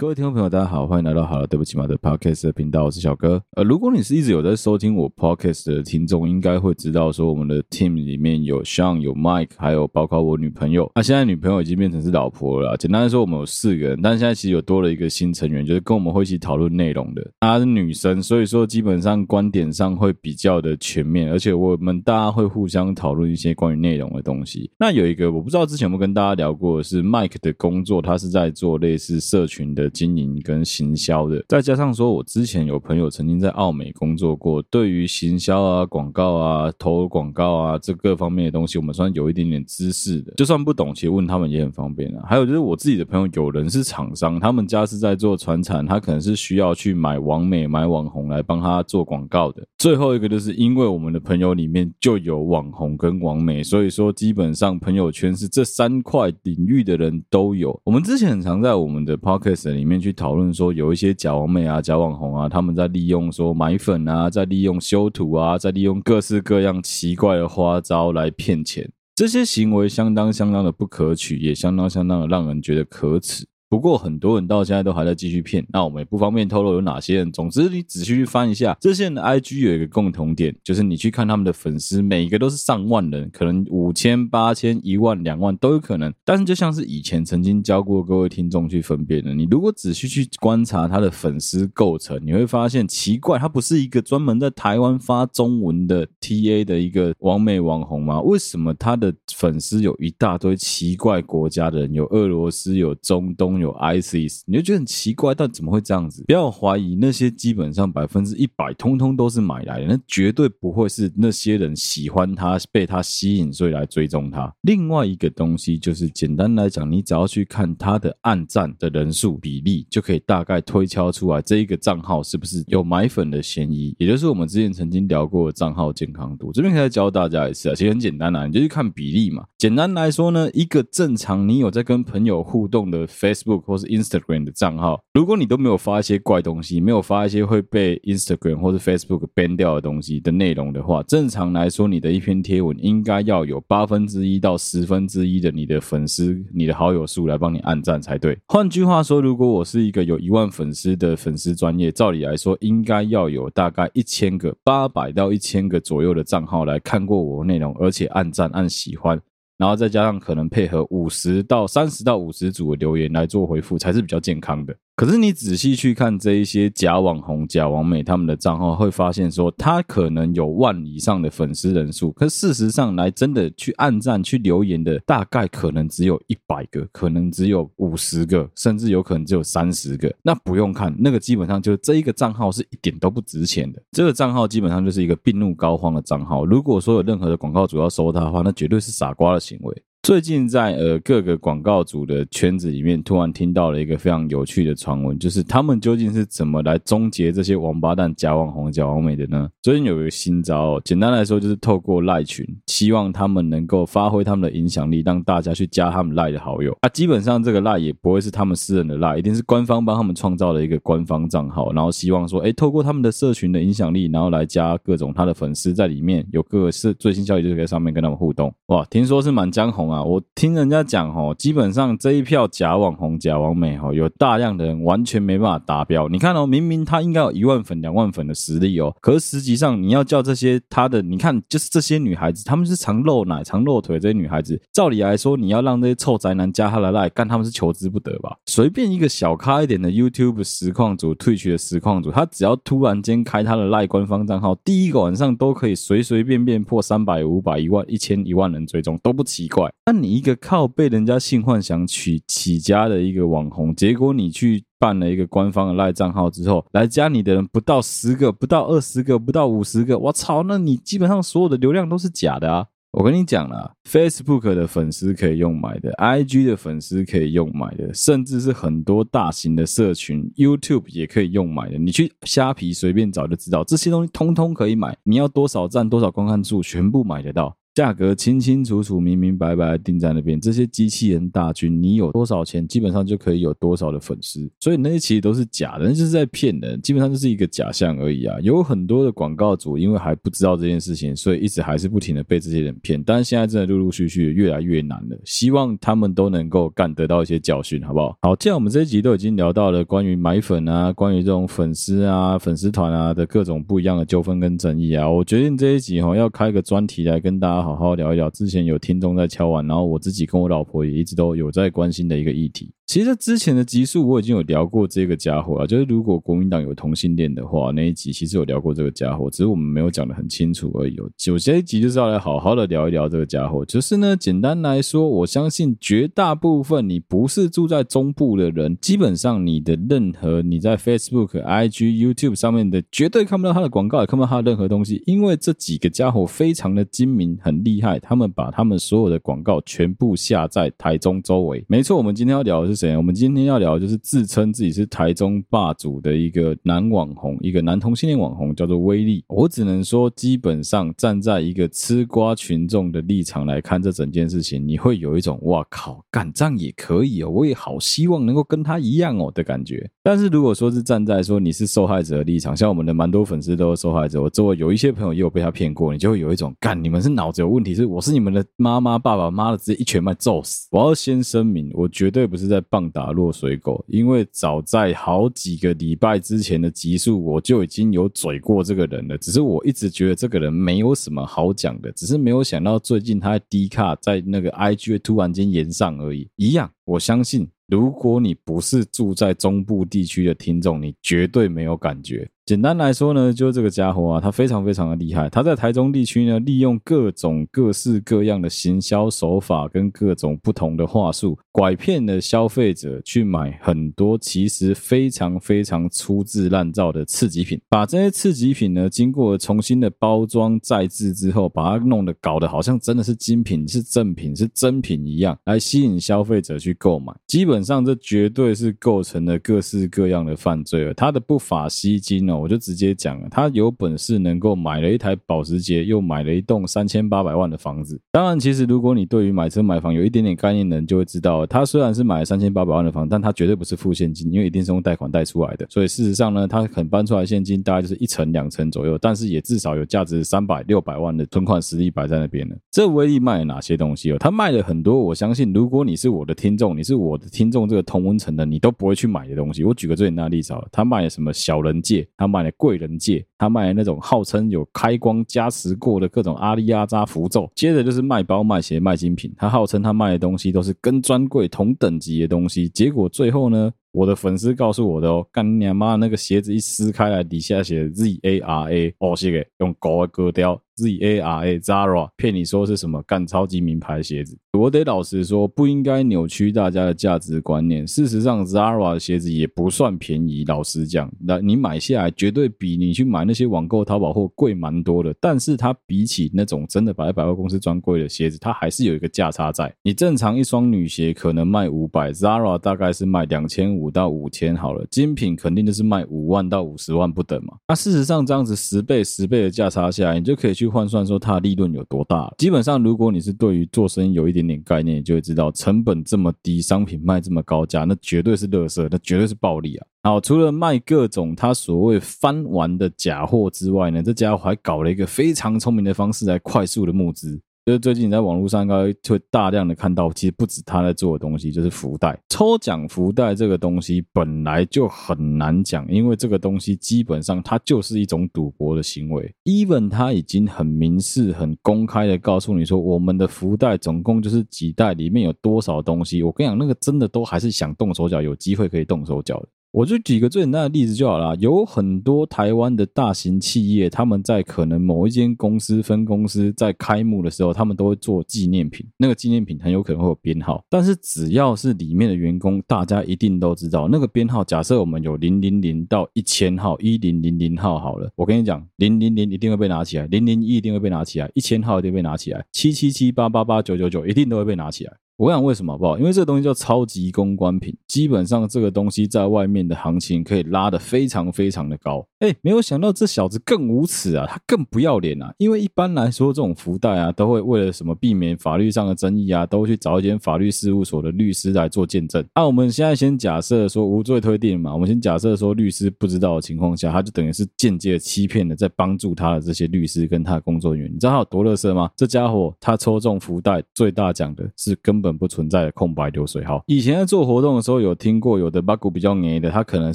各位听众朋友，大家好，欢迎来到好了，对不起嘛的 Podcast 的频道，我是小哥。呃，如果你是一直有在收听我 Podcast 的听众，应该会知道说，我们的 team 里面有 Sean、有 Mike，还有包括我女朋友。那、现在女朋友已经变成是老婆了。简单来说，我们有四个人，但现在其实有多了一个新成员，就是跟我们会一起讨论内容的。她是女生，所以说基本上观点上会比较的全面，而且我们大家会互相讨论一些关于内容的东西。那有一个我不知道之前有没有跟大家聊过是 Mike 的工作，他是在做类似社群的经营跟。行销的，再加上说，我之前有朋友曾经在奥美工作过，对于行销啊、广告啊、投广告啊这各方面的东西，我们算有一点点知识的。就算不懂，其实问他们也很方便啊。还有就是我自己的朋友，有人是厂商，他们家是在做传产，他可能是需要去买网美、买网红来帮他做广告的。最后一个就是因为我们的朋友里面就有网红跟网美，所以说基本上朋友圈是这三块领域的人都有。我们之前很常在我们的 podcast 里里面去讨论。说有一些假网美啊、假网红啊，他们在利用说买粉啊，在利用修图啊，在利用各式各样奇怪的花招来骗钱，这些行为相当相当的不可取，也相当相当的让人觉得可耻。不过很多人到现在都还在继续骗，那我们也不方便透露有哪些人。总之，你仔细去翻一下，这些人的 IG 有一个共同点，就是你去看他们的粉丝，每一个都是上万人，可能五千、八千、一万、两万都有可能。但是就像是以前曾经教过各位听众去分辨的，你如果仔细去观察他的粉丝构成，你会发现奇怪，他不是一个专门在台湾发中文的 TA 的一个网美网红吗？为什么他的粉丝有一大堆奇怪国家的人，有俄罗斯，有中东？有 ISIS，你就觉得很奇怪，但怎么会这样子？不要怀疑那些基本上百分之一百通通都是买来的，那绝对不会是那些人喜欢他，被他吸引，所以来追踪他。另外一个东西就是，简单来讲，你只要去看他的暗赞的人数比例，就可以大概推敲出来这一个账号是不是有买粉的嫌疑，也就是我们之前曾经聊过的账号健康度。这边可以教大家一次啊，其实很简单啊，你就去看比例嘛。简单来说呢，一个正常你有在跟朋友互动的 Facebook。或是 Instagram 的账号，如果你都没有发一些怪东西，没有发一些会被 Instagram 或者 Facebook ban 掉的东西的内容的话，正常来说，你的一篇贴文应该要有八分之一到十分之一的你的粉丝、你的好友数来帮你按赞才对。换句话说，如果我是一个有一万粉丝的粉丝专业，照理来说，应该要有大概一千个、八百到一千个左右的账号来看过我内容，而且按赞、按喜欢。然后再加上可能配合五十到三十到五十组的留言来做回复，才是比较健康的。可是你仔细去看这一些假网红、假网美他们的账号，会发现说他可能有万以上的粉丝人数，可事实上来真的去按赞、去留言的，大概可能只有一百个，可能只有五十个，甚至有可能只有三十个。那不用看，那个基本上就这一个账号是一点都不值钱的。这个账号基本上就是一个病入膏肓的账号。如果说有任何的广告主要收他的话，那绝对是傻瓜的行为。最近在呃各个广告主的圈子里面，突然听到了一个非常有趣的传闻，就是他们究竟是怎么来终结这些王八蛋、假网红、假网美的呢？最近有一个新招，简单来说就是透过赖群，希望他们能够发挥他们的影响力，让大家去加他们赖的好友。啊，基本上这个赖也不会是他们私人的赖，一定是官方帮他们创造的一个官方账号，然后希望说，哎，透过他们的社群的影响力，然后来加各种他的粉丝在里面，有各个是最新消息就可以在上面跟他们互动。哇，听说是满江红啊！我听人家讲吼，基本上这一票假网红、假网美吼，有大量的人完全没办法达标。你看哦，明明他应该有一万粉、两万粉的实力哦，可是实际上你要叫这些他的，你看就是这些女孩子，他们是常露奶、常露腿这些女孩子，照理来说，你要让这些臭宅男加他的赖，干他们是求之不得吧？随便一个小咖一点的 YouTube 实况主、Twitch 的实况主，他只要突然间开他的赖官方账号，第一个晚上都可以随随便便破三百、五百、一万、一千、一万人追踪都不奇怪。那你一个靠被人家性幻想起起家的一个网红，结果你去办了一个官方的赖账号之后，来加你的人不到十个，不到二十个，不到五十个，我操！那你基本上所有的流量都是假的啊！我跟你讲了，Facebook 的粉丝可以用买的，IG 的粉丝可以用买的，甚至是很多大型的社群，YouTube 也可以用买的。你去虾皮随便找就知道，这些东西通通可以买。你要多少赞、多少观看数，全部买得到。价格清清楚楚、明明白白定在那边。这些机器人大军，你有多少钱，基本上就可以有多少的粉丝。所以那些其实都是假的，那就是在骗人，基本上就是一个假象而已啊。有很多的广告主因为还不知道这件事情，所以一直还是不停的被这些人骗。但是现在真的陆陆续续越来越难了，希望他们都能够干得到一些教训，好不好？好，既然我们这一集都已经聊到了关于买粉啊，关于这种粉丝啊、粉丝团啊的各种不一样的纠纷跟争议啊，我决定这一集哈要开个专题来跟大家好好聊一聊。之前有听众在敲完，然后我自己跟我老婆也一直都有在关心的一个议题。其实之前的集数我已经有聊过这个家伙啊，就是如果国民党有同性恋的话，那一集其实有聊过这个家伙，只是我们没有讲得很清楚而已。有这一集就是要来好好的聊一聊这个家伙。就是呢，简单来说，我相信绝大部分你不是住在中部的人，基本上你的任何你在 Facebook、IG、YouTube 上面的，绝对看不到他的广告，也看不到他的任何东西，因为这几个家伙非常的精明，很厉害，他们把他们所有的广告全部下在台中周围。没错，我们今天要聊的是。谁？我们今天要聊的就是自称自己是台中霸主的一个男网红，一个男同性恋网红，叫做威力。我只能说，基本上站在一个吃瓜群众的立场来看这整件事情，你会有一种“哇靠，干仗也可以哦，我也好希望能够跟他一样哦”的感觉。但是如果说是站在说你是受害者的立场，像我们的蛮多粉丝都是受害者，我周围有一些朋友也有被他骗过，你就会有一种“干你们是脑子有问题，是我是你们的妈妈爸爸妈的，直接一拳把揍死”。我要先声明，我绝对不是在。棒打落水狗，因为早在好几个礼拜之前的集数，我就已经有嘴过这个人了。只是我一直觉得这个人没有什么好讲的，只是没有想到最近他的 D 卡在那个 IG 突然间延上而已。一样，我相信如果你不是住在中部地区的听众，你绝对没有感觉。简单来说呢，就是这个家伙啊，他非常非常的厉害。他在台中地区呢，利用各种各式各样的行销手法跟各种不同的话术，拐骗了消费者去买很多其实非常非常粗制滥造的次级品。把这些次级品呢，经过重新的包装再制之后，把它弄得搞得好像真的是精品、是正品、是真品一样，来吸引消费者去购买。基本上，这绝对是构成了各式各样的犯罪了。他的不法吸金哦。我就直接讲了，他有本事能够买了一台保时捷，又买了一栋三千八百万的房子。当然，其实如果你对于买车买房有一点点概念的人，就会知道，他虽然是买了三千八百万的房，但他绝对不是付现金，因为一定是用贷款贷出来的。所以事实上呢，他肯搬出来现金大概就是一成两成左右，但是也至少有价值三百六百万的存款实力摆在那边了。这威力卖了哪些东西哦？他卖了很多，我相信如果你是我的听众，你是我的听众，这个同温层的，你都不会去买的东西。我举个最简单的例子啊，他卖了什么小人戒？他卖了贵人戒，他卖的那种号称有开光加持过的各种阿里阿扎符咒，接着就是卖包卖鞋卖精品，他号称他卖的东西都是跟专柜同等级的东西，结果最后呢，我的粉丝告诉我的哦，干你妈那个鞋子一撕开来，底下写 Z A R A，哦，写给用狗的割掉。Z A R A Zara 骗你说是什么干超级名牌鞋子，我得老实说，不应该扭曲大家的价值观念。事实上，Zara 的鞋子也不算便宜，老实讲，那你买下来绝对比你去买那些网购淘宝货贵蛮多的。但是它比起那种真的摆在百货公司专柜的鞋子，它还是有一个价差在。你正常一双女鞋可能卖五百，Zara 大概是卖两千五到五千好了，精品肯定就是卖五万到五十万不等嘛。那事实上这样子十倍十倍的价差下来，你就可以去。换算说它的利润有多大？基本上，如果你是对于做生意有一点点概念，你就会知道成本这么低，商品卖这么高价，那绝对是乐色，那绝对是暴利啊！好，除了卖各种他所谓翻完的假货之外呢，这家伙还搞了一个非常聪明的方式来快速的募资。就是最近你在网络上应该会大量的看到，其实不止他在做的东西，就是福袋抽奖。福袋这个东西本来就很难讲，因为这个东西基本上它就是一种赌博的行为。Even 他已经很明示、很公开的告诉你说，我们的福袋总共就是几袋，里面有多少东西。我跟你讲，那个真的都还是想动手脚，有机会可以动手脚的。我就举个最简单的例子就好了，有很多台湾的大型企业，他们在可能某一间公司分公司在开幕的时候，他们都会做纪念品，那个纪念品很有可能会有编号，但是只要是里面的员工，大家一定都知道那个编号。假设我们有零零零到一千号，一零零零号好了，我跟你讲，零零零一定会被拿起来，零零一一定会被拿起来，一千号一定被拿起来，七七七八八八九九九一定都会被拿起来。我想为什么好不好？因为这个东西叫超级公关品，基本上这个东西在外面的行情可以拉得非常非常的高。哎，没有想到这小子更无耻啊，他更不要脸啊！因为一般来说，这种福袋啊，都会为了什么避免法律上的争议啊，都会去找一间法律事务所的律师来做见证。那、啊、我们现在先假设说无罪推定嘛，我们先假设说律师不知道的情况下，他就等于是间接欺骗的，在帮助他的这些律师跟他的工作人员。你知道他有多乐色吗？这家伙他抽中福袋最大奖的是根本不存在的空白流水号。以前在做活动的时候有听过，有的八股比较黏的，他可能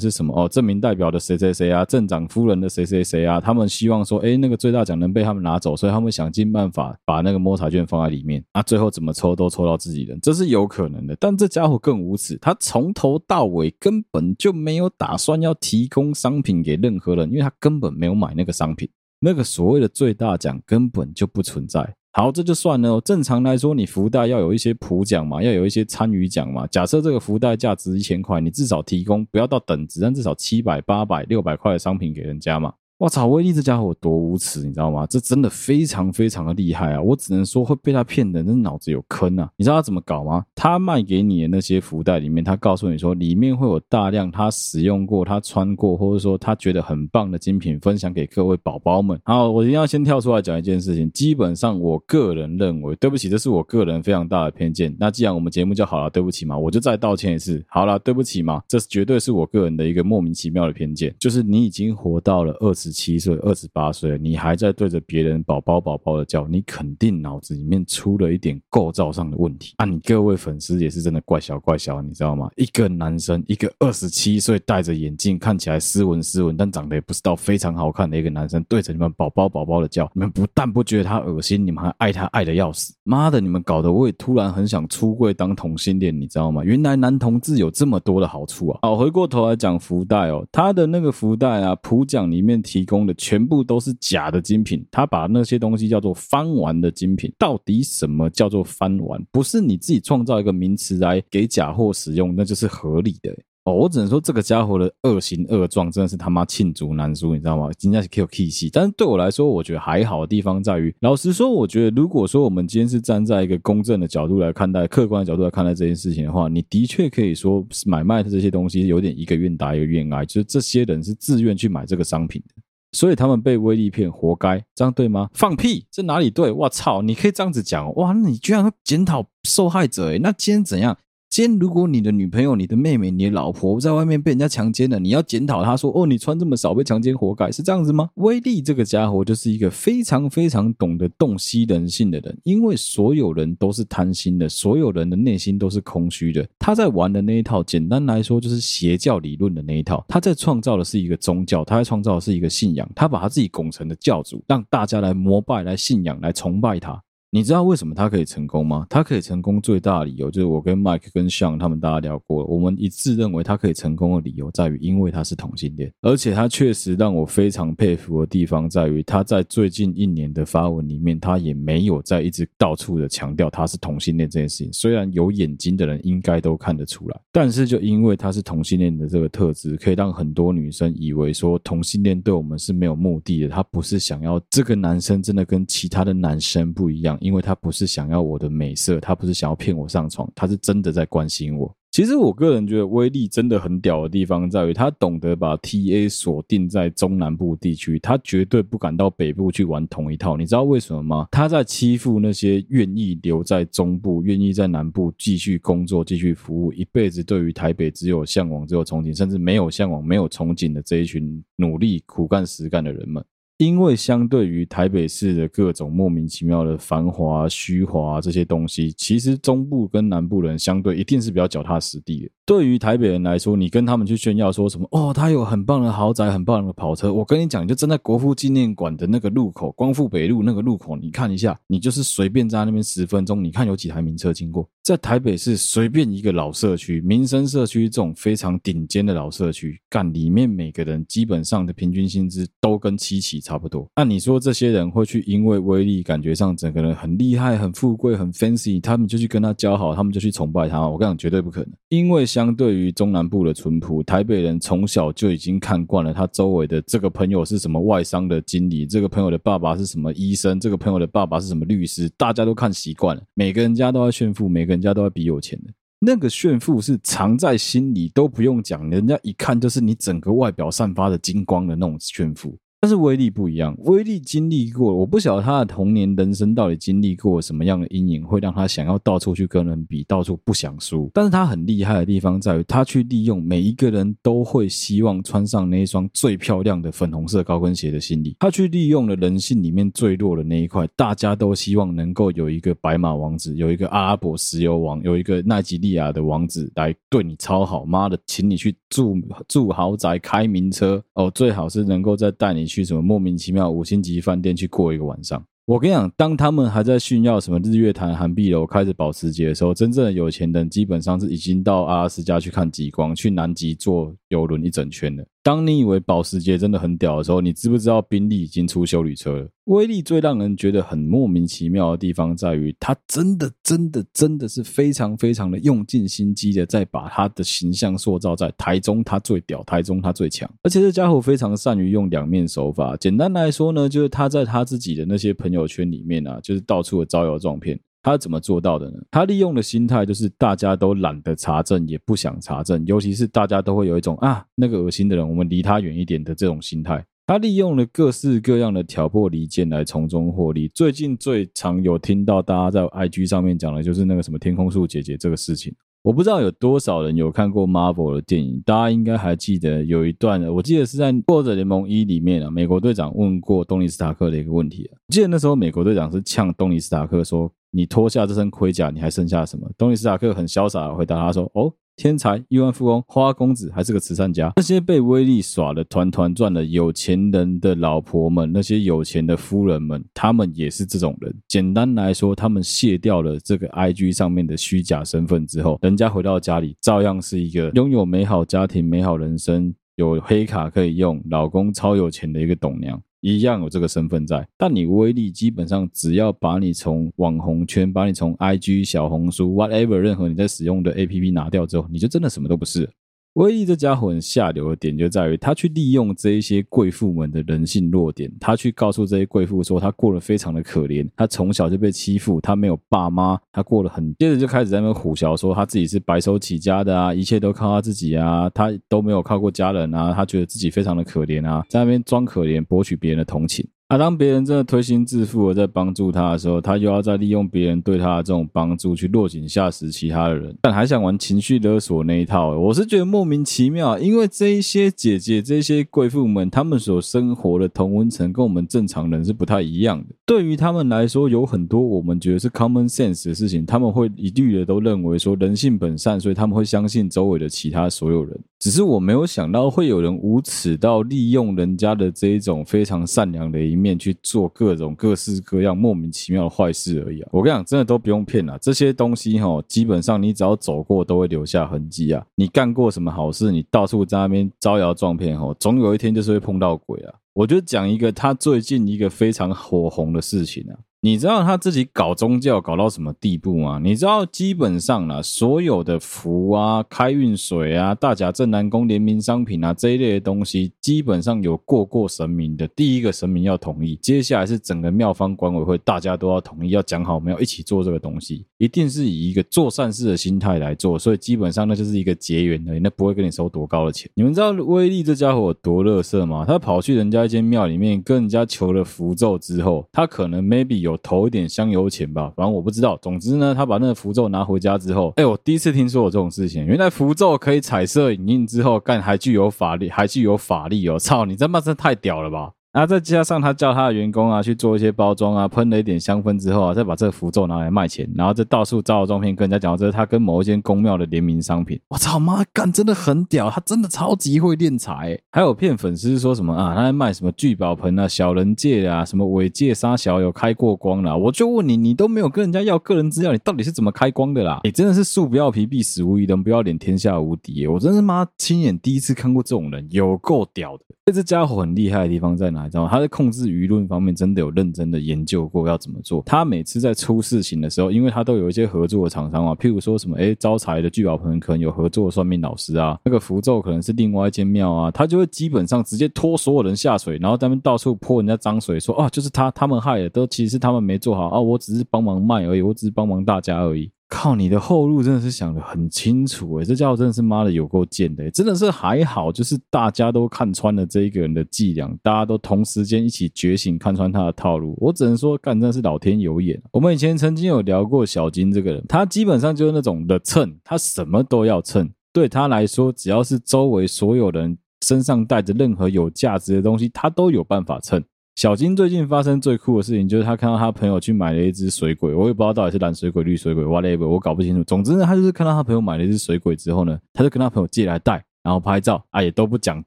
是什么哦，证明代表的谁谁谁啊，镇长夫人的谁谁谁啊，他们希望说，哎，那个最大奖能被他们拿走，所以他们想尽办法把那个摸彩券放在里面啊，最后怎么抽都抽到自己人，这是有可能的。但这家伙更无耻，他从头到尾根本就没有打算要提供商品给任何人，因为他根本没有买那个商品，那个所谓的最大奖根本就不存在。好，这就算了。正常来说，你福袋要有一些普奖嘛，要有一些参与奖嘛。假设这个福袋价值一千块，你至少提供不要到等值，但至少七百、八百、六百块的商品给人家嘛。我操，威力这家伙多无耻，你知道吗？这真的非常非常的厉害啊！我只能说会被他骗的人脑子有坑啊！你知道他怎么搞吗？他卖给你的那些福袋里面，他告诉你说里面会有大量他使用过、他穿过，或者说他觉得很棒的精品分享给各位宝宝们。好，我一定要先跳出来讲一件事情。基本上，我个人认为，对不起，这是我个人非常大的偏见。那既然我们节目就好了，对不起嘛，我就再道歉一次。好了，对不起嘛，这绝对是我个人的一个莫名其妙的偏见，就是你已经活到了二十七岁、二十八岁，你还在对着别人宝宝宝宝的叫，你肯定脑子里面出了一点构造上的问题啊！你各位粉丝也是真的怪小怪小，你知道吗？一个男生，一个二十七岁戴着眼镜，看起来斯文斯文，但长得也不知道非常好看的一个男生，对着你们宝宝宝宝的叫，你们不但不觉得他恶心，你们还爱他爱得要死。妈的，你们搞得我也突然很想出柜当同性恋，你知道吗？原来男同志有这么多的好处啊！好，回过头来讲福袋哦，他的那个福袋啊，普奖里面提供的。全部都是假的精品，他把那些东西叫做翻玩的精品。到底什么叫做翻玩？不是你自己创造一个名词来给假货使用，那就是合理的。哦，我只能说这个家伙的恶行恶状真的是他妈罄竹难书，你知道吗？今天是 Q K 系，但是对我来说，我觉得还好的地方在于，老实说，我觉得如果说我们今天是站在一个公正的角度来看待，客观的角度来看待这件事情的话，你的确可以说买卖的这些东西有点一个愿打一个愿挨，就是这些人是自愿去买这个商品的。所以他们被威力骗，活该，这样对吗？放屁，这哪里对？我操，你可以这样子讲，哇，那你居然会检讨受害者，诶，那今天怎样？今天如果你的女朋友、你的妹妹、你的老婆在外面被人家强奸了，你要检讨她说：“哦，你穿这么少被强奸，活该。”是这样子吗？威力这个家伙就是一个非常非常懂得洞悉人性的人，因为所有人都是贪心的，所有人的内心都是空虚的。他在玩的那一套，简单来说就是邪教理论的那一套。他在创造的是一个宗教，他在创造的是一个信仰，他把他自己拱成了教主，让大家来膜拜、来信仰、来崇拜他。你知道为什么他可以成功吗？他可以成功最大的理由就是我跟 Mike 跟 Sean 他们大家聊过了，我们一致认为他可以成功的理由在于，因为他是同性恋，而且他确实让我非常佩服的地方在于，他在最近一年的发文里面，他也没有在一直到处的强调他是同性恋这件事情。虽然有眼睛的人应该都看得出来，但是就因为他是同性恋的这个特质，可以让很多女生以为说同性恋对我们是没有目的的，他不是想要这个男生真的跟其他的男生不一样。因为他不是想要我的美色，他不是想要骗我上床，他是真的在关心我。其实我个人觉得威力真的很屌的地方在于，他懂得把 TA 锁定在中南部地区，他绝对不敢到北部去玩同一套。你知道为什么吗？他在欺负那些愿意留在中部、愿意在南部继续工作、继续服务，一辈子对于台北只有向往、只有憧憬，甚至没有向往、没有憧憬的这一群努力苦干实干的人们。因为相对于台北市的各种莫名其妙的繁华、虚华这些东西，其实中部跟南部人相对一定是比较脚踏实地的。对于台北人来说，你跟他们去炫耀说什么哦，他有很棒的豪宅、很棒的跑车，我跟你讲，就站在国父纪念馆的那个路口，光复北路那个路口，你看一下，你就是随便在那边十分钟，你看有几台名车经过。在台北市随便一个老社区、民生社区这种非常顶尖的老社区，干里面每个人基本上的平均薪资都跟七期差不多。那你说这些人会去因为威力感觉上整个人很厉害、很富贵、很 fancy，他们就去跟他交好，他们就去崇拜他？我跟你讲，绝对不可能。因为相对于中南部的淳朴，台北人从小就已经看惯了他周围的这个朋友是什么外商的经理，这个朋友的爸爸是什么医生，这个朋友的爸爸是什么律师，大家都看习惯了，每个人家都要炫富，每个。人家都要比有钱的，那个炫富是藏在心里都不用讲，人家一看就是你整个外表散发的金光的那种炫富。但是威力不一样，威力经历过，我不晓得他的童年人生到底经历过什么样的阴影，会让他想要到处去跟人比，到处不想输。但是他很厉害的地方在于，他去利用每一个人都会希望穿上那一双最漂亮的粉红色高跟鞋的心理，他去利用了人性里面最弱的那一块，大家都希望能够有一个白马王子，有一个阿拉伯石油王，有一个奈及利亚的王子来对你超好，妈的，请你去住住豪宅，开名车，哦，最好是能够再带你去。去什么莫名其妙五星级饭店去过一个晚上？我跟你讲，当他们还在炫耀什么日月潭、涵碧楼开着保时捷的时候，真正的有钱人基本上是已经到阿拉斯加去看极光，去南极坐游轮一整圈了。当你以为保时捷真的很屌的时候，你知不知道宾利已经出修旅车了？威力最让人觉得很莫名其妙的地方在于，他真的、真的、真的是非常非常的用尽心机的在把他的形象塑造在台中，他最屌，台中他最强。而且这家伙非常善于用两面手法。简单来说呢，就是他在他自己的那些朋友圈里面啊，就是到处的招摇撞骗。他怎么做到的呢？他利用的心态就是大家都懒得查证，也不想查证，尤其是大家都会有一种啊，那个恶心的人，我们离他远一点的这种心态。他利用了各式各样的挑拨离间来从中获利。最近最常有听到大家在 IG 上面讲的就是那个什么天空树姐姐这个事情。我不知道有多少人有看过 Marvel 的电影，大家应该还记得有一段，我记得是在《复仇者联盟一》里面啊，美国队长问过东尼斯塔克的一个问题啊。记得那时候美国队长是呛东尼斯塔克说：“你脱下这身盔甲，你还剩下什么？”东尼斯塔克很潇洒的回答他说：“哦。”天才、亿万富翁、花花公子，还是个慈善家。那些被威力耍得团团转的有钱人的老婆们，那些有钱的夫人们，他们也是这种人。简单来说，他们卸掉了这个 IG 上面的虚假身份之后，人家回到家里，照样是一个拥有美好家庭、美好人生、有黑卡可以用、老公超有钱的一个董娘。一样有这个身份在，但你威力基本上只要把你从网红圈，把你从 IG、小红书、whatever 任何你在使用的 APP 拿掉之后，你就真的什么都不是。威力这家伙很下流的点就在于，他去利用这一些贵妇们的人性弱点，他去告诉这些贵妇说，他过得非常的可怜，他从小就被欺负，他没有爸妈，他过得很，接 着就开始在那边虎啸说他自己是白手起家的啊，一切都靠他自己啊，他都没有靠过家人啊，他觉得自己非常的可怜啊，在那边装可怜，博取别人的同情。啊，当别人真的推心置腹的在帮助他的时候，他又要再利用别人对他的这种帮助去落井下石其他的人，但还想玩情绪勒索那一套，我是觉得莫名其妙。因为这一些姐姐、这些贵妇们，她们所生活的同温层跟我们正常人是不太一样的。对于他们来说，有很多我们觉得是 common sense 的事情，他们会一律的都认为说人性本善，所以他们会相信周围的其他所有人。只是我没有想到会有人无耻到利用人家的这一种非常善良的面去做各种各式各样莫名其妙的坏事而已啊！我跟你讲，真的都不用骗了，这些东西哈，基本上你只要走过都会留下痕迹啊！你干过什么好事，你到处在那边招摇撞骗哈，总有一天就是会碰到鬼啊！我就讲一个他最近一个非常火红的事情啊。你知道他自己搞宗教搞到什么地步吗？你知道基本上呢，所有的符啊、开运水啊、大甲镇南宫联名商品啊这一类的东西，基本上有过过神明的，第一个神明要同意，接下来是整个庙方管委会，大家都要同意，要讲好，我们要一起做这个东西，一定是以一个做善事的心态来做，所以基本上那就是一个结缘而已，那不会跟你收多高的钱。你们知道威力这家伙有多乐色吗？他跑去人家一间庙里面跟人家求了符咒之后，他可能 maybe 有。投一点香油钱吧，反正我不知道。总之呢，他把那个符咒拿回家之后，哎，我第一次听说有这种事情。原来符咒可以彩色影印之后，干还具有法力，还具有法力哦！操，你这妈真太屌了吧！啊再加上他叫他的员工啊去做一些包装啊，喷了一点香氛之后啊，再把这个符咒拿来卖钱，然后再到处招摇撞骗，跟人家讲这是他跟某一间宫庙的联名商品。我操妈干，真的很屌，他真的超级会敛财。还有骗粉丝说什么啊，他在卖什么聚宝盆啊、小人戒啊、什么尾戒杀小友开过光了。我就问你，你都没有跟人家要个人资料，你到底是怎么开光的啦？你真的是树不要皮，必死无疑人，不要脸天下无敌。我真是妈亲眼第一次看过这种人，有够屌的。这家伙很厉害的地方在哪？你知道吗？他在控制舆论方面真的有认真的研究过要怎么做。他每次在出事情的时候，因为他都有一些合作的厂商啊，譬如说什么，哎，招财的聚宝盆可能有合作算命老师啊，那个符咒可能是另外一间庙啊，他就会基本上直接拖所有人下水，然后他们到处泼人家脏水，说啊，就是他他们害的，都其实是他们没做好啊，我只是帮忙卖而已，我只是帮忙大家而已。靠，你的后路真的是想得很清楚诶，这家伙真的是妈的有够贱的，真的是还好，就是大家都看穿了这一个人的伎俩，大家都同时间一起觉醒，看穿他的套路。我只能说，干真的是老天有眼。我们以前曾经有聊过小金这个人，他基本上就是那种的蹭，他什么都要蹭。对他来说，只要是周围所有人身上带着任何有价值的东西，他都有办法蹭。小金最近发生最酷的事情，就是他看到他朋友去买了一只水鬼，我也不知道到底是蓝水鬼、绿水鬼，whatever，我搞不清楚。总之呢，他就是看到他朋友买了一只水鬼之后呢，他就跟他朋友借来戴，然后拍照啊，也都不讲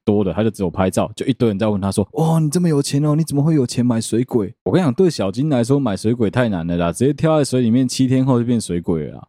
多的，他就只有拍照，就一堆人在问他说：“哇，你这么有钱哦，你怎么会有钱买水鬼？”我跟你讲，对小金来说买水鬼太难了啦，直接跳在水里面，七天后就变水鬼了。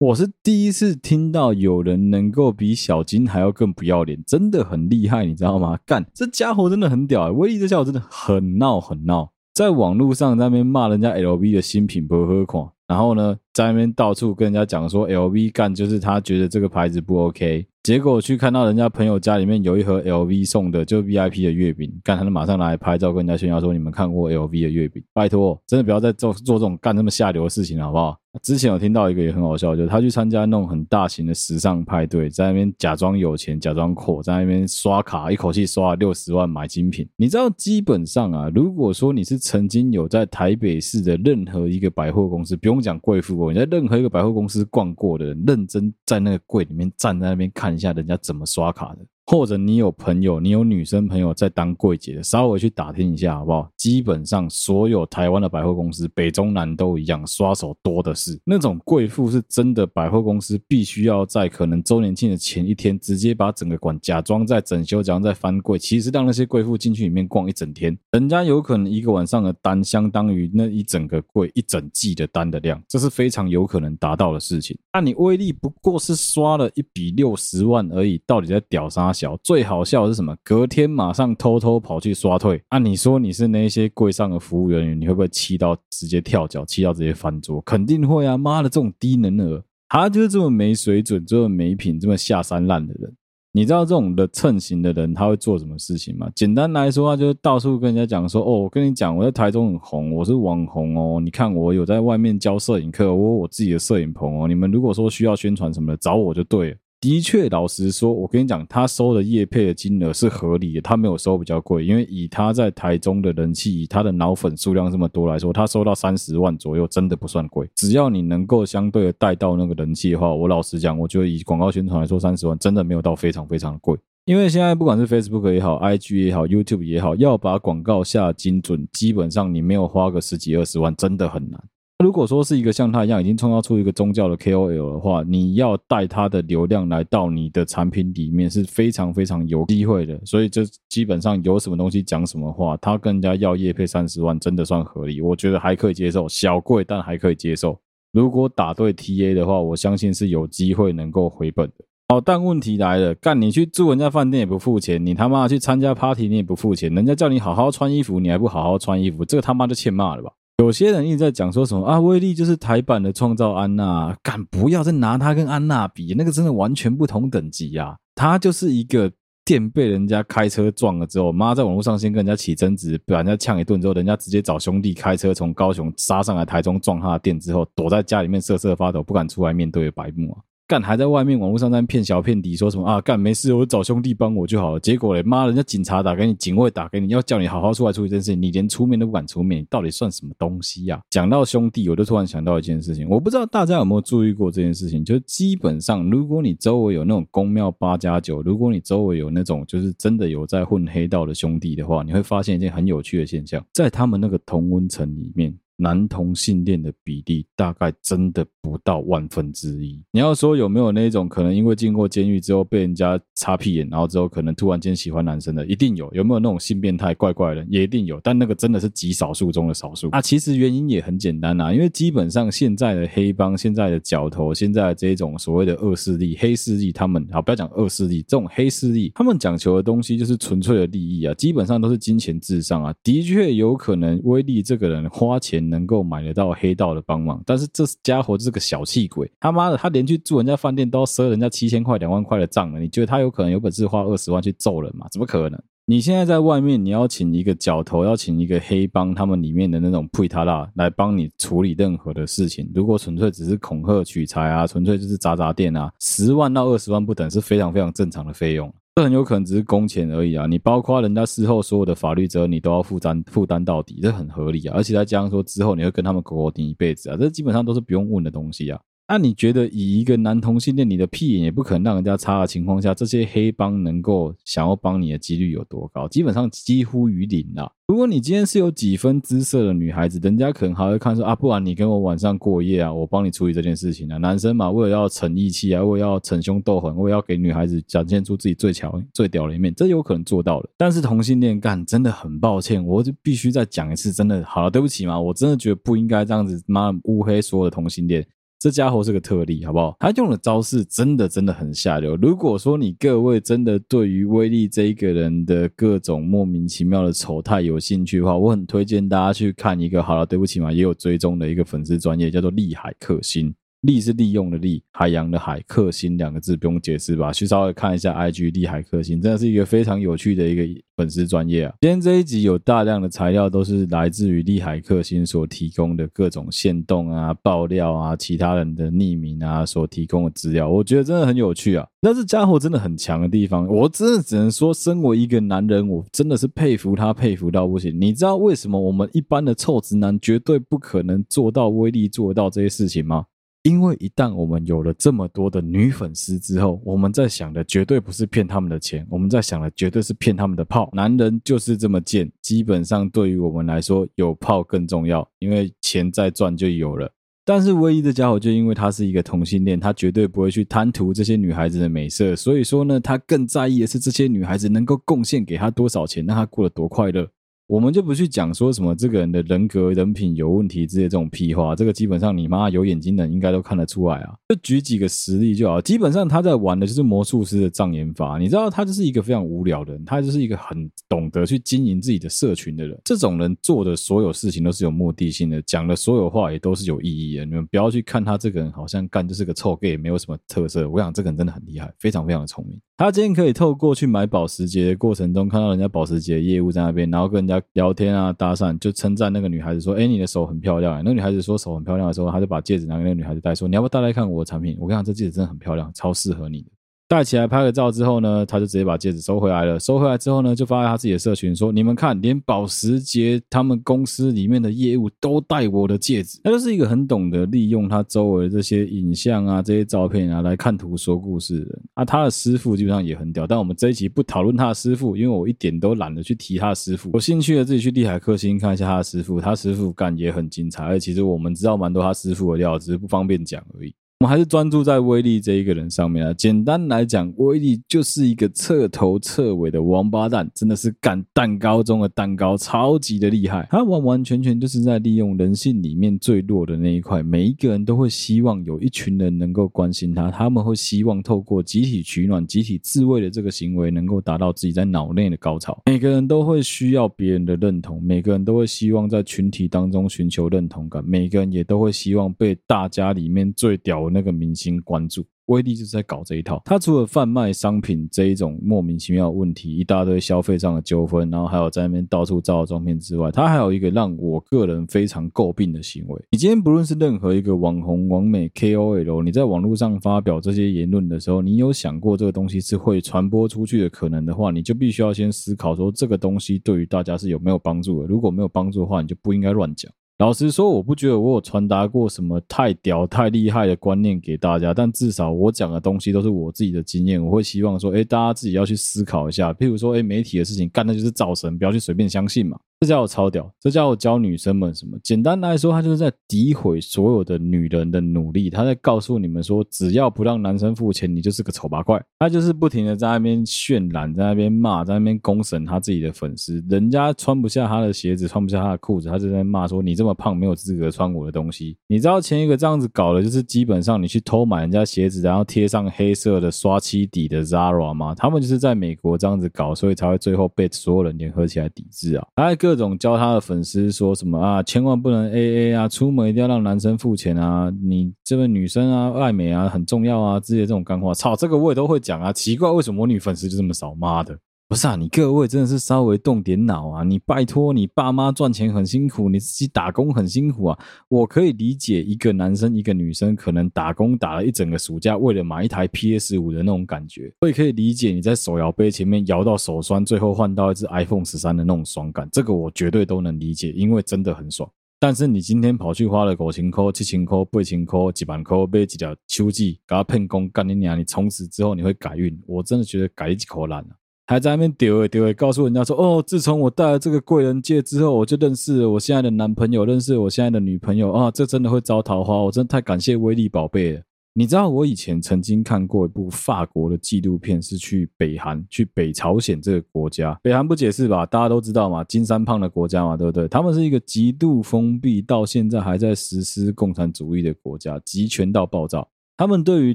我是第一次听到有人能够比小金还要更不要脸，真的很厉害，你知道吗？干，这家伙真的很屌欸，威力这家伙真的很闹很闹，在网络上在那边骂人家 LV 的新品不合款，然后呢，在那边到处跟人家讲说 LV 干，就是他觉得这个牌子不 OK。结果去看到人家朋友家里面有一盒 LV 送的，就 VIP 的月饼，干他就马上来拍照，跟人家炫耀说：“你们看过 LV 的月饼？拜托，真的不要再做做这种干这么下流的事情了，好不好？”之前有听到一个也很好笑，就是他去参加那种很大型的时尚派对，在那边假装有钱，假装阔，在那边刷卡，一口气刷了六十万买精品。你知道，基本上啊，如果说你是曾经有在台北市的任何一个百货公司，不用讲贵妇哦，你在任何一个百货公司逛过的人，认真在那个柜里面站在那边看一下人家怎么刷卡的。或者你有朋友，你有女生朋友在当柜姐的，稍微去打听一下好不好？基本上所有台湾的百货公司，北中南都一样，刷手多的是。那种贵妇是真的，百货公司必须要在可能周年庆的前一天，直接把整个馆假装在整修，假装在翻柜，其实让那些贵妇进去里面逛一整天，人家有可能一个晚上的单相当于那一整个柜一整季的单的量，这是非常有可能达到的事情。那你威力不过是刷了一笔六十万而已，到底在屌啥？小最好笑的是什么？隔天马上偷偷跑去刷退。按、啊、你说你是那些柜上的服务人员，你会不会气到直接跳脚，气到直接翻桌？肯定会啊！妈的，这种低能儿，他就是这么没水准、这么没品、这么下三滥的人。你知道这种的蹭型的人他会做什么事情吗？简单来说，他就是到处跟人家讲说：“哦，我跟你讲，我在台中很红，我是网红哦。你看我有在外面教摄影课，我有我自己的摄影棚哦。你们如果说需要宣传什么的，找我就对了。”的确，老实说，我跟你讲，他收的业配的金额是合理的，他没有收比较贵，因为以他在台中的人气，以他的脑粉数量这么多来说，他收到三十万左右，真的不算贵。只要你能够相对的带到那个人气的话，我老实讲，我觉得以广告宣传来说，三十万真的没有到非常非常的贵。因为现在不管是 Facebook 也好，IG 也好，YouTube 也好，要把广告下精准，基本上你没有花个十几二十万，真的很难。如果说是一个像他一样已经创造出一个宗教的 KOL 的话，你要带他的流量来到你的产品里面是非常非常有机会的。所以，这基本上有什么东西讲什么话，他跟人家要业配三十万，真的算合理，我觉得还可以接受，小贵但还可以接受。如果打对 TA 的话，我相信是有机会能够回本的。好，但问题来了，干你去住人家饭店也不付钱，你他妈去参加 party 你也不付钱，人家叫你好好穿衣服，你还不好好穿衣服，这个他妈就欠骂了吧？有些人一直在讲说什么啊，威力就是台版的创造安娜，敢不要再拿他跟安娜比，那个真的完全不同等级、啊。他就是一个店被人家开车撞了之后，妈在网络上先跟人家起争执，把人家呛一顿之后，人家直接找兄弟开车从高雄杀上来台中撞他的店之后，躲在家里面瑟瑟发抖，不敢出来面对白目啊。干还在外面网络上在骗小骗底，说什么啊？干没事，我找兄弟帮我就好了。结果嘞，妈，人家警察打给你，警卫打给你，要叫你好好出来处理这件事情，你连出面都不敢出面，你到底算什么东西呀、啊？讲到兄弟，我就突然想到一件事情，我不知道大家有没有注意过这件事情，就是基本上，如果你周围有那种公庙八加九，如果你周围有那种就是真的有在混黑道的兄弟的话，你会发现一件很有趣的现象，在他们那个同温层里面。男同性恋的比例大概真的不到万分之一。你要说有没有那种可能因为进过监狱之后被人家擦屁眼，然后之后可能突然间喜欢男生的，一定有。有没有那种性变态怪怪的，也一定有。但那个真的是极少数中的少数。啊，其实原因也很简单啊，因为基本上现在的黑帮、现在的角头、现在的这种所谓的恶势力、黑势力，他们啊不要讲恶势力，这种黑势力，他们讲求的东西就是纯粹的利益啊，基本上都是金钱至上啊。的确有可能威力这个人花钱。能够买得到黑道的帮忙，但是这家伙是个小气鬼，他妈的，他连去住人家饭店都要赊人家七千块、两万块的账了。你觉得他有可能有本事花二十万去揍人吗？怎么可能？你现在在外面，你要请一个角头，要请一个黑帮，他们里面的那种配塔拉来帮你处理任何的事情。如果纯粹只是恐吓取财啊，纯粹就是砸砸店啊，十万到二十万不等是非常非常正常的费用。这很有可能只是工钱而已啊！你包括人家事后所有的法律责任，你都要负担负担到底，这很合理啊！而且再加上说之后你会跟他们勾勾顶一辈子啊，这基本上都是不用问的东西啊。那你觉得以一个男同性恋，你的屁眼也不可能让人家插的情况下，这些黑帮能够想要帮你的几率有多高？基本上几乎于零啦。如果你今天是有几分姿色的女孩子，人家可能还会看说啊，不然你跟我晚上过夜啊，我帮你处理这件事情啊。男生嘛，为了要逞义气啊，为了要逞凶斗狠，为了要给女孩子展现出自己最强最屌的一面，这有可能做到了。但是同性恋干真的很抱歉，我就必须再讲一次，真的好了，对不起嘛，我真的觉得不应该这样子妈乌黑所有的同性恋。这家伙是个特例，好不好？他用的招式真的真的很下流。如果说你各位真的对于威力这一个人的各种莫名其妙的丑态有兴趣的话，我很推荐大家去看一个。好了，对不起嘛，也有追踪的一个粉丝专业，叫做利海克星。利是利用的利，海洋的海，克星两个字不用解释吧？去稍微看一下 IG 利海克星，真的是一个非常有趣的一个粉丝专业啊。今天这一集有大量的材料都是来自于利海克星所提供的各种线动啊、爆料啊、其他人的匿名啊所提供的资料，我觉得真的很有趣啊。那这家伙真的很强的地方，我真的只能说，身为一个男人，我真的是佩服他，佩服到不行。你知道为什么我们一般的臭直男绝对不可能做到威力做到这些事情吗？因为一旦我们有了这么多的女粉丝之后，我们在想的绝对不是骗他们的钱，我们在想的绝对是骗他们的炮。男人就是这么贱，基本上对于我们来说，有炮更重要，因为钱再赚就有了。但是唯一的家伙就因为他是一个同性恋，他绝对不会去贪图这些女孩子的美色，所以说呢，他更在意的是这些女孩子能够贡献给他多少钱，让他过得多快乐。我们就不去讲说什么这个人的人格人品有问题之类这种屁话，这个基本上你妈有眼睛的应该都看得出来啊。就举几个实例就好，基本上他在玩的就是魔术师的障眼法，你知道他就是一个非常无聊的人，他就是一个很懂得去经营自己的社群的人。这种人做的所有事情都是有目的性的，讲的所有话也都是有意义的。你们不要去看他这个人好像干就是个臭 gay，没有什么特色。我想这个人真的很厉害，非常非常的聪明。他今天可以透过去买保时捷的过程中，看到人家保时捷业务在那边，然后跟人家聊天啊、搭讪，就称赞那个女孩子说：“哎，你的手很漂亮。”那女孩子说手很漂亮的时候，他就把戒指拿给那个女孩子戴，说：“你要不要戴来看我的产品？我跟你讲，这戒指真的很漂亮，超适合你的。”戴起来拍个照之后呢，他就直接把戒指收回来了。收回来之后呢，就发在他自己的社群说：“你们看，连保时捷他们公司里面的业务都戴我的戒指。”他就是一个很懂得利用他周围的这些影像啊、这些照片啊来看图说故事的啊。他的师傅基本上也很屌，但我们这一期不讨论他的师傅，因为我一点都懒得去提他的师傅。有兴趣的自己去利海克星看一下他的师傅，他师傅干也很精彩。而且其实我们知道蛮多他师傅的料，只是不方便讲而已。我们还是专注在威力这一个人上面啊。简单来讲，威力就是一个彻头彻尾的王八蛋，真的是干蛋糕中的蛋糕，超级的厉害。他完完全全就是在利用人性里面最弱的那一块。每一个人都会希望有一群人能够关心他，他们会希望透过集体取暖、集体自慰的这个行为，能够达到自己在脑内的高潮。每个人都会需要别人的认同，每个人都会希望在群体当中寻求认同感，每个人也都会希望被大家里面最屌那个明星关注。威力就是在搞这一套。他除了贩卖商品这一种莫名其妙的问题，一大堆消费上的纠纷，然后还有在那边到处照照片之外，他还有一个让我个人非常诟病的行为。你今天不论是任何一个网红、网美、KOL，你在网络上发表这些言论的时候，你有想过这个东西是会传播出去的可能的话，你就必须要先思考说这个东西对于大家是有没有帮助的。如果没有帮助的话，你就不应该乱讲。老实说，我不觉得我有传达过什么太屌、太厉害的观念给大家，但至少我讲的东西都是我自己的经验。我会希望说，诶，大家自己要去思考一下。譬如说，诶，媒体的事情干的就是造神，不要去随便相信嘛。这家伙超屌，这家伙教女生们什么？简单来说，他就是在诋毁所有的女人的努力。他在告诉你们说，只要不让男生付钱，你就是个丑八怪。他就是不停的在那边渲染，在那边骂，在那边公审他自己的粉丝。人家穿不下他的鞋子，穿不下他的裤子，他就在骂说：“你这么胖，没有资格穿我的东西。”你知道前一个这样子搞的，就是基本上你去偷买人家鞋子，然后贴上黑色的刷漆底的 Zara 吗？他们就是在美国这样子搞，所以才会最后被所有人联合起来抵制啊！还各种教他的粉丝说什么啊，千万不能 AA 啊，出门一定要让男生付钱啊，你这个女生啊，爱美啊很重要啊，之类这种干话，操，这个我也都会讲啊，奇怪为什么我女粉丝就这么少？妈的！不是啊，你各位真的是稍微动点脑啊！你拜托，你爸妈赚钱很辛苦，你自己打工很辛苦啊！我可以理解一个男生一个女生可能打工打了一整个暑假，为了买一台 PS 五的那种感觉，我也可以理解你在手摇杯前面摇到手酸，最后换到一只 iPhone 十三的那种爽感，这个我绝对都能理解，因为真的很爽。但是你今天跑去花了五千块、七千块、八千块、几万块买几条秋季，给他骗工干你娘！你从此之后你会改运，我真的觉得改一口烂了。还在那边丢诶丢诶，告诉人家说哦，自从我戴了这个贵人戒之后，我就认识了我现在的男朋友，认识了我现在的女朋友啊，这真的会招桃花，我真的太感谢威力宝贝了。你知道我以前曾经看过一部法国的纪录片，是去北韩、去北朝鲜这个国家。北韩不解释吧？大家都知道嘛，金三胖的国家嘛，对不对？他们是一个极度封闭，到现在还在实施共产主义的国家，集权到爆炸。他们对于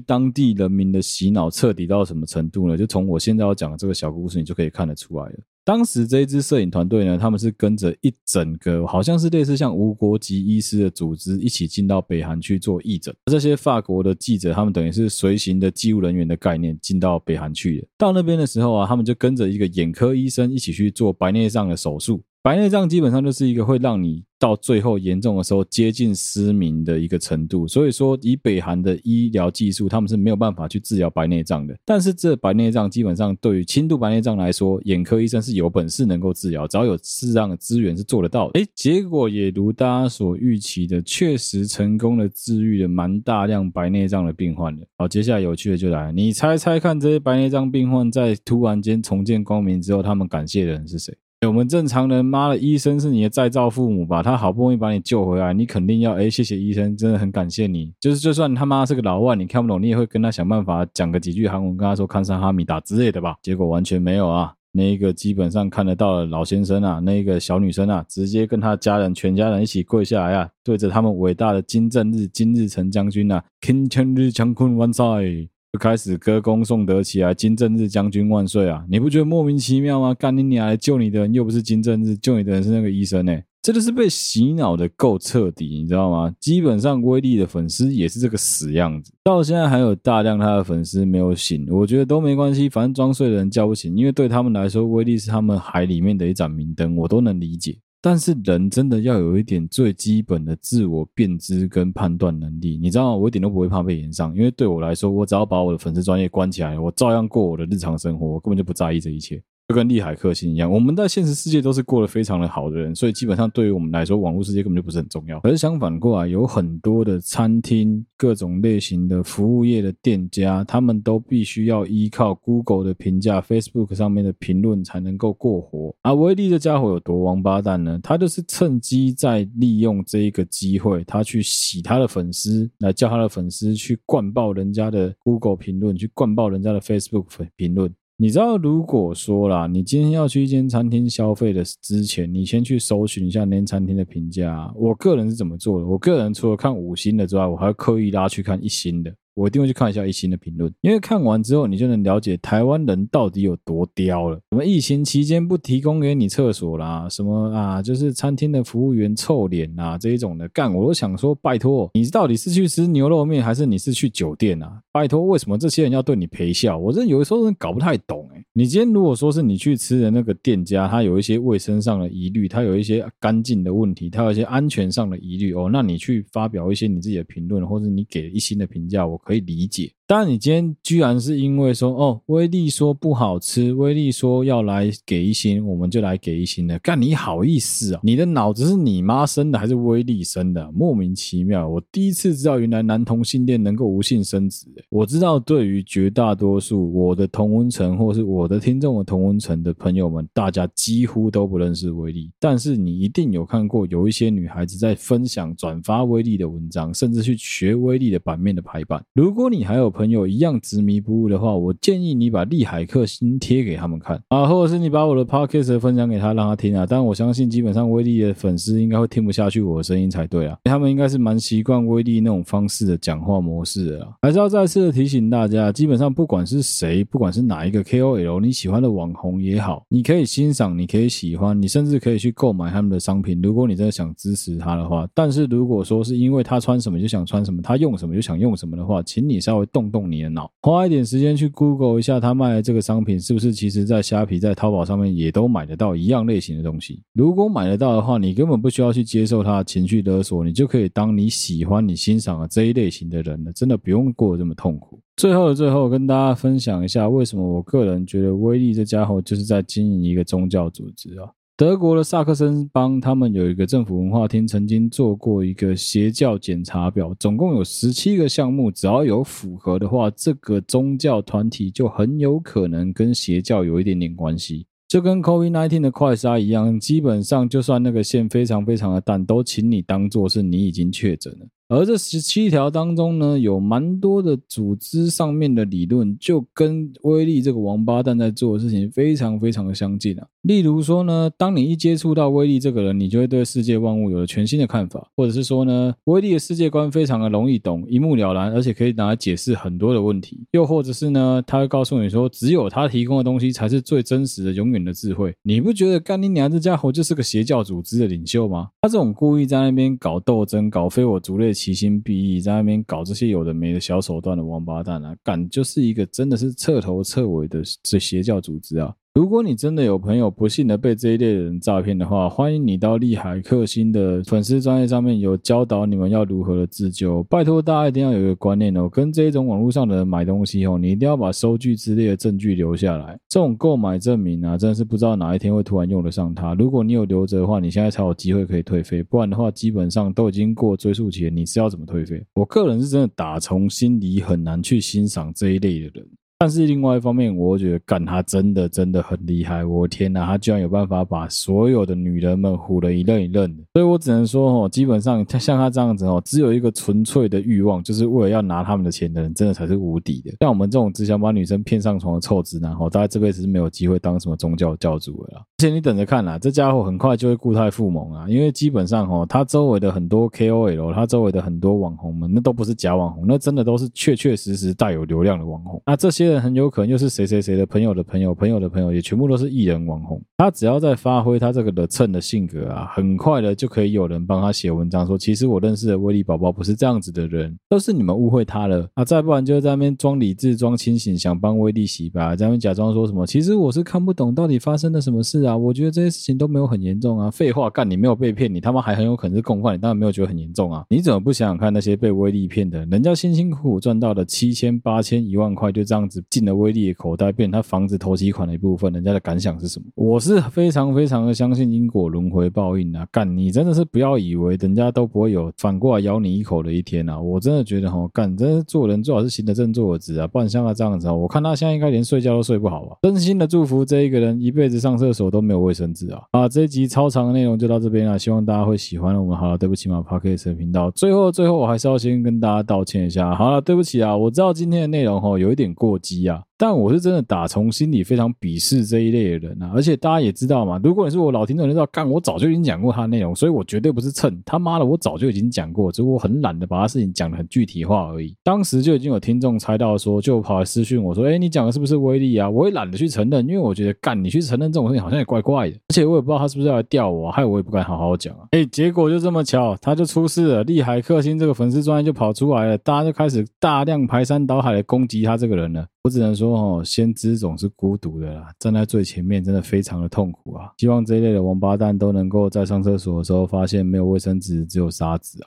当地人民的洗脑彻底到什么程度呢？就从我现在要讲的这个小故事，你就可以看得出来了。当时这一支摄影团队呢，他们是跟着一整个好像是类似像无国籍医师的组织一起进到北韩去做义诊。这些法国的记者，他们等于是随行的记录人员的概念进到北韩去的。到那边的时候啊，他们就跟着一个眼科医生一起去做白内障的手术。白内障基本上就是一个会让你到最后严重的时候接近失明的一个程度，所以说以北韩的医疗技术，他们是没有办法去治疗白内障的。但是这白内障基本上对于轻度白内障来说，眼科医生是有本事能够治疗，只要有适当的资源是做得到的。诶，结果也如大家所预期的，确实成功的治愈了蛮大量白内障的病患的。好，接下来有趣的就来了，你猜猜看，这些白内障病患在突然间重见光明之后，他们感谢的人是谁？我们正常人，妈的，医生是你的再造父母吧？他好不容易把你救回来，你肯定要哎，谢谢医生，真的很感谢你。就是就算他妈是个老外，你看不懂，你也会跟他想办法讲个几句韩文，跟他说看上哈米达之类的吧？结果完全没有啊！那一个基本上看得到的老先生啊，那一个小女生啊，直接跟他家人全家人一起跪下来啊，对着他们伟大的金正日金日成将军啊，金正日将军万岁！就开始歌功颂德起来，金正日将军万岁啊！你不觉得莫名其妙吗？干你娘，来救你的人又不是金正日，救你的人是那个医生呢、欸？真的是被洗脑的够彻底，你知道吗？基本上威力的粉丝也是这个死样子，到现在还有大量他的粉丝没有醒，我觉得都没关系，反正装睡的人叫不醒，因为对他们来说，威力是他们海里面的一盏明灯，我都能理解。但是人真的要有一点最基本的自我辨知跟判断能力，你知道吗？我一点都不会怕被言上，因为对我来说，我只要把我的粉丝专业关起来，我照样过我的日常生活，我根本就不在意这一切。就跟利海克星一样，我们在现实世界都是过得非常的好的人，所以基本上对于我们来说，网络世界根本就不是很重要。而相反过来，有很多的餐厅、各种类型的服务业的店家，他们都必须要依靠 Google 的评价、Facebook 上面的评论才能够过活。而威利这家伙有多王八蛋呢？他就是趁机在利用这一个机会，他去洗他的粉丝，来叫他的粉丝去灌爆人家的 Google 评论，去灌爆人家的 Facebook 评论。你知道，如果说啦，你今天要去一间餐厅消费的之前，你先去搜寻一下那间餐厅的评价。我个人是怎么做的？我个人除了看五星的之外，我还会刻意拉去看一星的。我一定会去看一下一星的评论，因为看完之后，你就能了解台湾人到底有多刁了。什么疫情期间不提供给你厕所啦，什么啊，就是餐厅的服务员臭脸啊这一种的干，我都想说，拜托，你到底是去吃牛肉面，还是你是去酒店啊？拜托，为什么这些人要对你陪笑？我真有的时候真搞不太懂诶。你今天如果说是你去吃的那个店家，他有一些卫生上的疑虑，他有一些干净的问题，他有一些安全上的疑虑哦，那你去发表一些你自己的评论，或者你给一星的评价，我可以理解。当然，你今天居然是因为说哦，威力说不好吃，威力说要来给一星，我们就来给一星的。干你好意思啊？你的脑子是你妈生的还是威力生的？莫名其妙。我第一次知道，原来男同性恋能够无性生殖。我知道，对于绝大多数我的同温层或是我的听众的同温层的朋友们，大家几乎都不认识威力。但是你一定有看过，有一些女孩子在分享、转发威力的文章，甚至去学威力的版面的排版。如果你还有朋友一样执迷不悟的话，我建议你把利海克星贴给他们看啊，或者是你把我的 podcast 分享给他，让他听啊。但我相信，基本上威力的粉丝应该会听不下去我的声音才对啊，他们应该是蛮习惯威力那种方式的讲话模式的啦。还是要再次的提醒大家，基本上不管是谁，不管是哪一个 KOL，你喜欢的网红也好，你可以欣赏，你可以喜欢，你甚至可以去购买他们的商品。如果你真的想支持他的话，但是如果说是因为他穿什么就想穿什么，他用什么就想用什么的话，请你稍微动。动你的脑，花一点时间去 Google 一下他卖的这个商品是不是其实在虾皮、在淘宝上面也都买得到一样类型的东西。如果买得到的话，你根本不需要去接受他的情绪勒索，你就可以当你喜欢、你欣赏的这一类型的人了，真的不用过这么痛苦。最后的最后，跟大家分享一下，为什么我个人觉得威力这家伙就是在经营一个宗教组织啊。德国的萨克森邦，他们有一个政府文化厅，曾经做过一个邪教检查表，总共有十七个项目，只要有符合的话，这个宗教团体就很有可能跟邪教有一点点关系，就跟 COVID-19 的快杀一样，基本上就算那个线非常非常的淡，都请你当做是你已经确诊了。而这十七条当中呢，有蛮多的组织上面的理论，就跟威力这个王八蛋在做的事情非常非常的相近啊。例如说呢，当你一接触到威力这个人，你就会对世界万物有了全新的看法，或者是说呢，威力的世界观非常的容易懂，一目了然，而且可以拿来解释很多的问题。又或者是呢，他会告诉你说，只有他提供的东西才是最真实的、永远的智慧。你不觉得干你娘这家伙就是个邪教组织的领袖吗？他这种故意在那边搞斗争、搞非我族类。其心必异，在那边搞这些有的没的小手段的王八蛋啊，敢就是一个真的是彻头彻尾的这邪教组织啊！如果你真的有朋友不幸的被这一类人诈骗的话，欢迎你到利海克星的粉丝专业上面有教导你们要如何的自救。拜托大家一定要有一个观念哦，跟这种网络上的人买东西哦，你一定要把收据之类的证据留下来。这种购买证明啊，真的是不知道哪一天会突然用得上它。如果你有留着的话，你现在才有机会可以退费，不然的话，基本上都已经过追溯期了，你是要怎么退费？我个人是真的打从心里很难去欣赏这一类的人。但是另外一方面，我觉得干他真的真的很厉害，我天哪，他居然有办法把所有的女人们唬得一愣一愣的。所以我只能说哦，基本上他像他这样子哦，只有一个纯粹的欲望，就是为了要拿他们的钱的人，真的才是无敌的。像我们这种只想把女生骗上床的臭直男哦，大概这辈子是没有机会当什么宗教教主的啦。而且你等着看啦，这家伙很快就会固态复萌啊，因为基本上哦，他周围的很多 KOL，他周围的很多网红们，那都不是假网红，那真的都是确确实实带有流量的网红。那这些人很有可能又是谁谁谁的朋友的朋友朋友的朋友，也全部都是艺人网红。他只要在发挥他这个的蹭的性格啊，很快的就可以有人帮他写文章说，其实我认识的威力宝宝不是这样子的人，都是你们误会他了啊！再不然就在那边装理智、装清醒，想帮威力洗白，在那边假装说什么，其实我是看不懂到底发生了什么事啊！我觉得这些事情都没有很严重啊！废话，干你没有被骗，你他妈还很有可能是共犯，你当然没有觉得很严重啊！你怎么不想想看那些被威力骗的，人家辛辛苦苦赚到的七千、八千、一万块，就这样子进了威力的口袋，变成他房子头期款的一部分，人家的感想是什么？我是非常非常的相信因果轮回报应啊！干你真的是不要以为人家都不会有反过来咬你一口的一天啊！我真的觉得哈，干真的做人最好是行得正坐得直啊，不然像他这样子啊，我看他现在应该连睡觉都睡不好啊！真心的祝福这一个人一辈子上厕所都没有卫生纸啊！啊，这一集超长的内容就到这边了，希望大家会喜欢我们好了，对不起嘛，Podcast 的频道。最后最后我还是要先跟大家道歉一下，好了，对不起啊，我知道今天的内容哈有一点过机啊。但我是真的打从心里非常鄙视这一类的人啊！而且大家也知道嘛，如果你是我老听众，你知道，干我早就已经讲过他的内容，所以我绝对不是蹭他妈的，我早就已经讲过，只是我很懒得把他事情讲得很具体化而已。当时就已经有听众猜到说，就跑来私讯我说：“哎，你讲的是不是威力啊？”我也懒得去承认，因为我觉得干你去承认这种事情好像也怪怪的，而且我也不知道他是不是要来钓我，害我也不敢好好讲啊。哎，结果就这么巧，他就出事了，利海克星这个粉丝专业就跑出来了，大家就开始大量排山倒海的攻击他这个人了。我只能说哦，先知总是孤独的啦，站在最前面真的非常的痛苦啊！希望这一类的王八蛋都能够在上厕所的时候发现没有卫生纸，只有沙子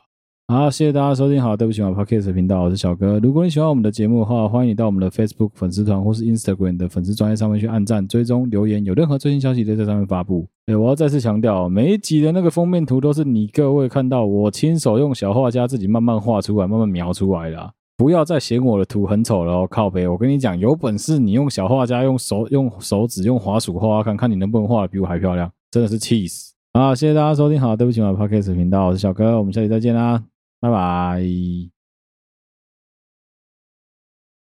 啊！好，谢谢大家收听，好，对不起我，Podcast 频道，我是小哥。如果你喜欢我们的节目的话，欢迎你到我们的 Facebook 粉丝团或是 Instagram 的粉丝专页上面去按赞、追踪、留言，有任何最新消息都在上面发布。哎，我要再次强调，每一集的那个封面图都是你各位看到我亲手用小画家自己慢慢画出来、慢慢描出来的啊。不要再嫌我的图很丑了哦，靠背！我跟你讲，有本事你用小画家用手用手指用滑鼠画画，看看你能不能画的比我还漂亮，真的是气死！好，谢谢大家收听，好，对不起，我的 Podcast 频道，我是小哥，我们下期再见啦，拜拜。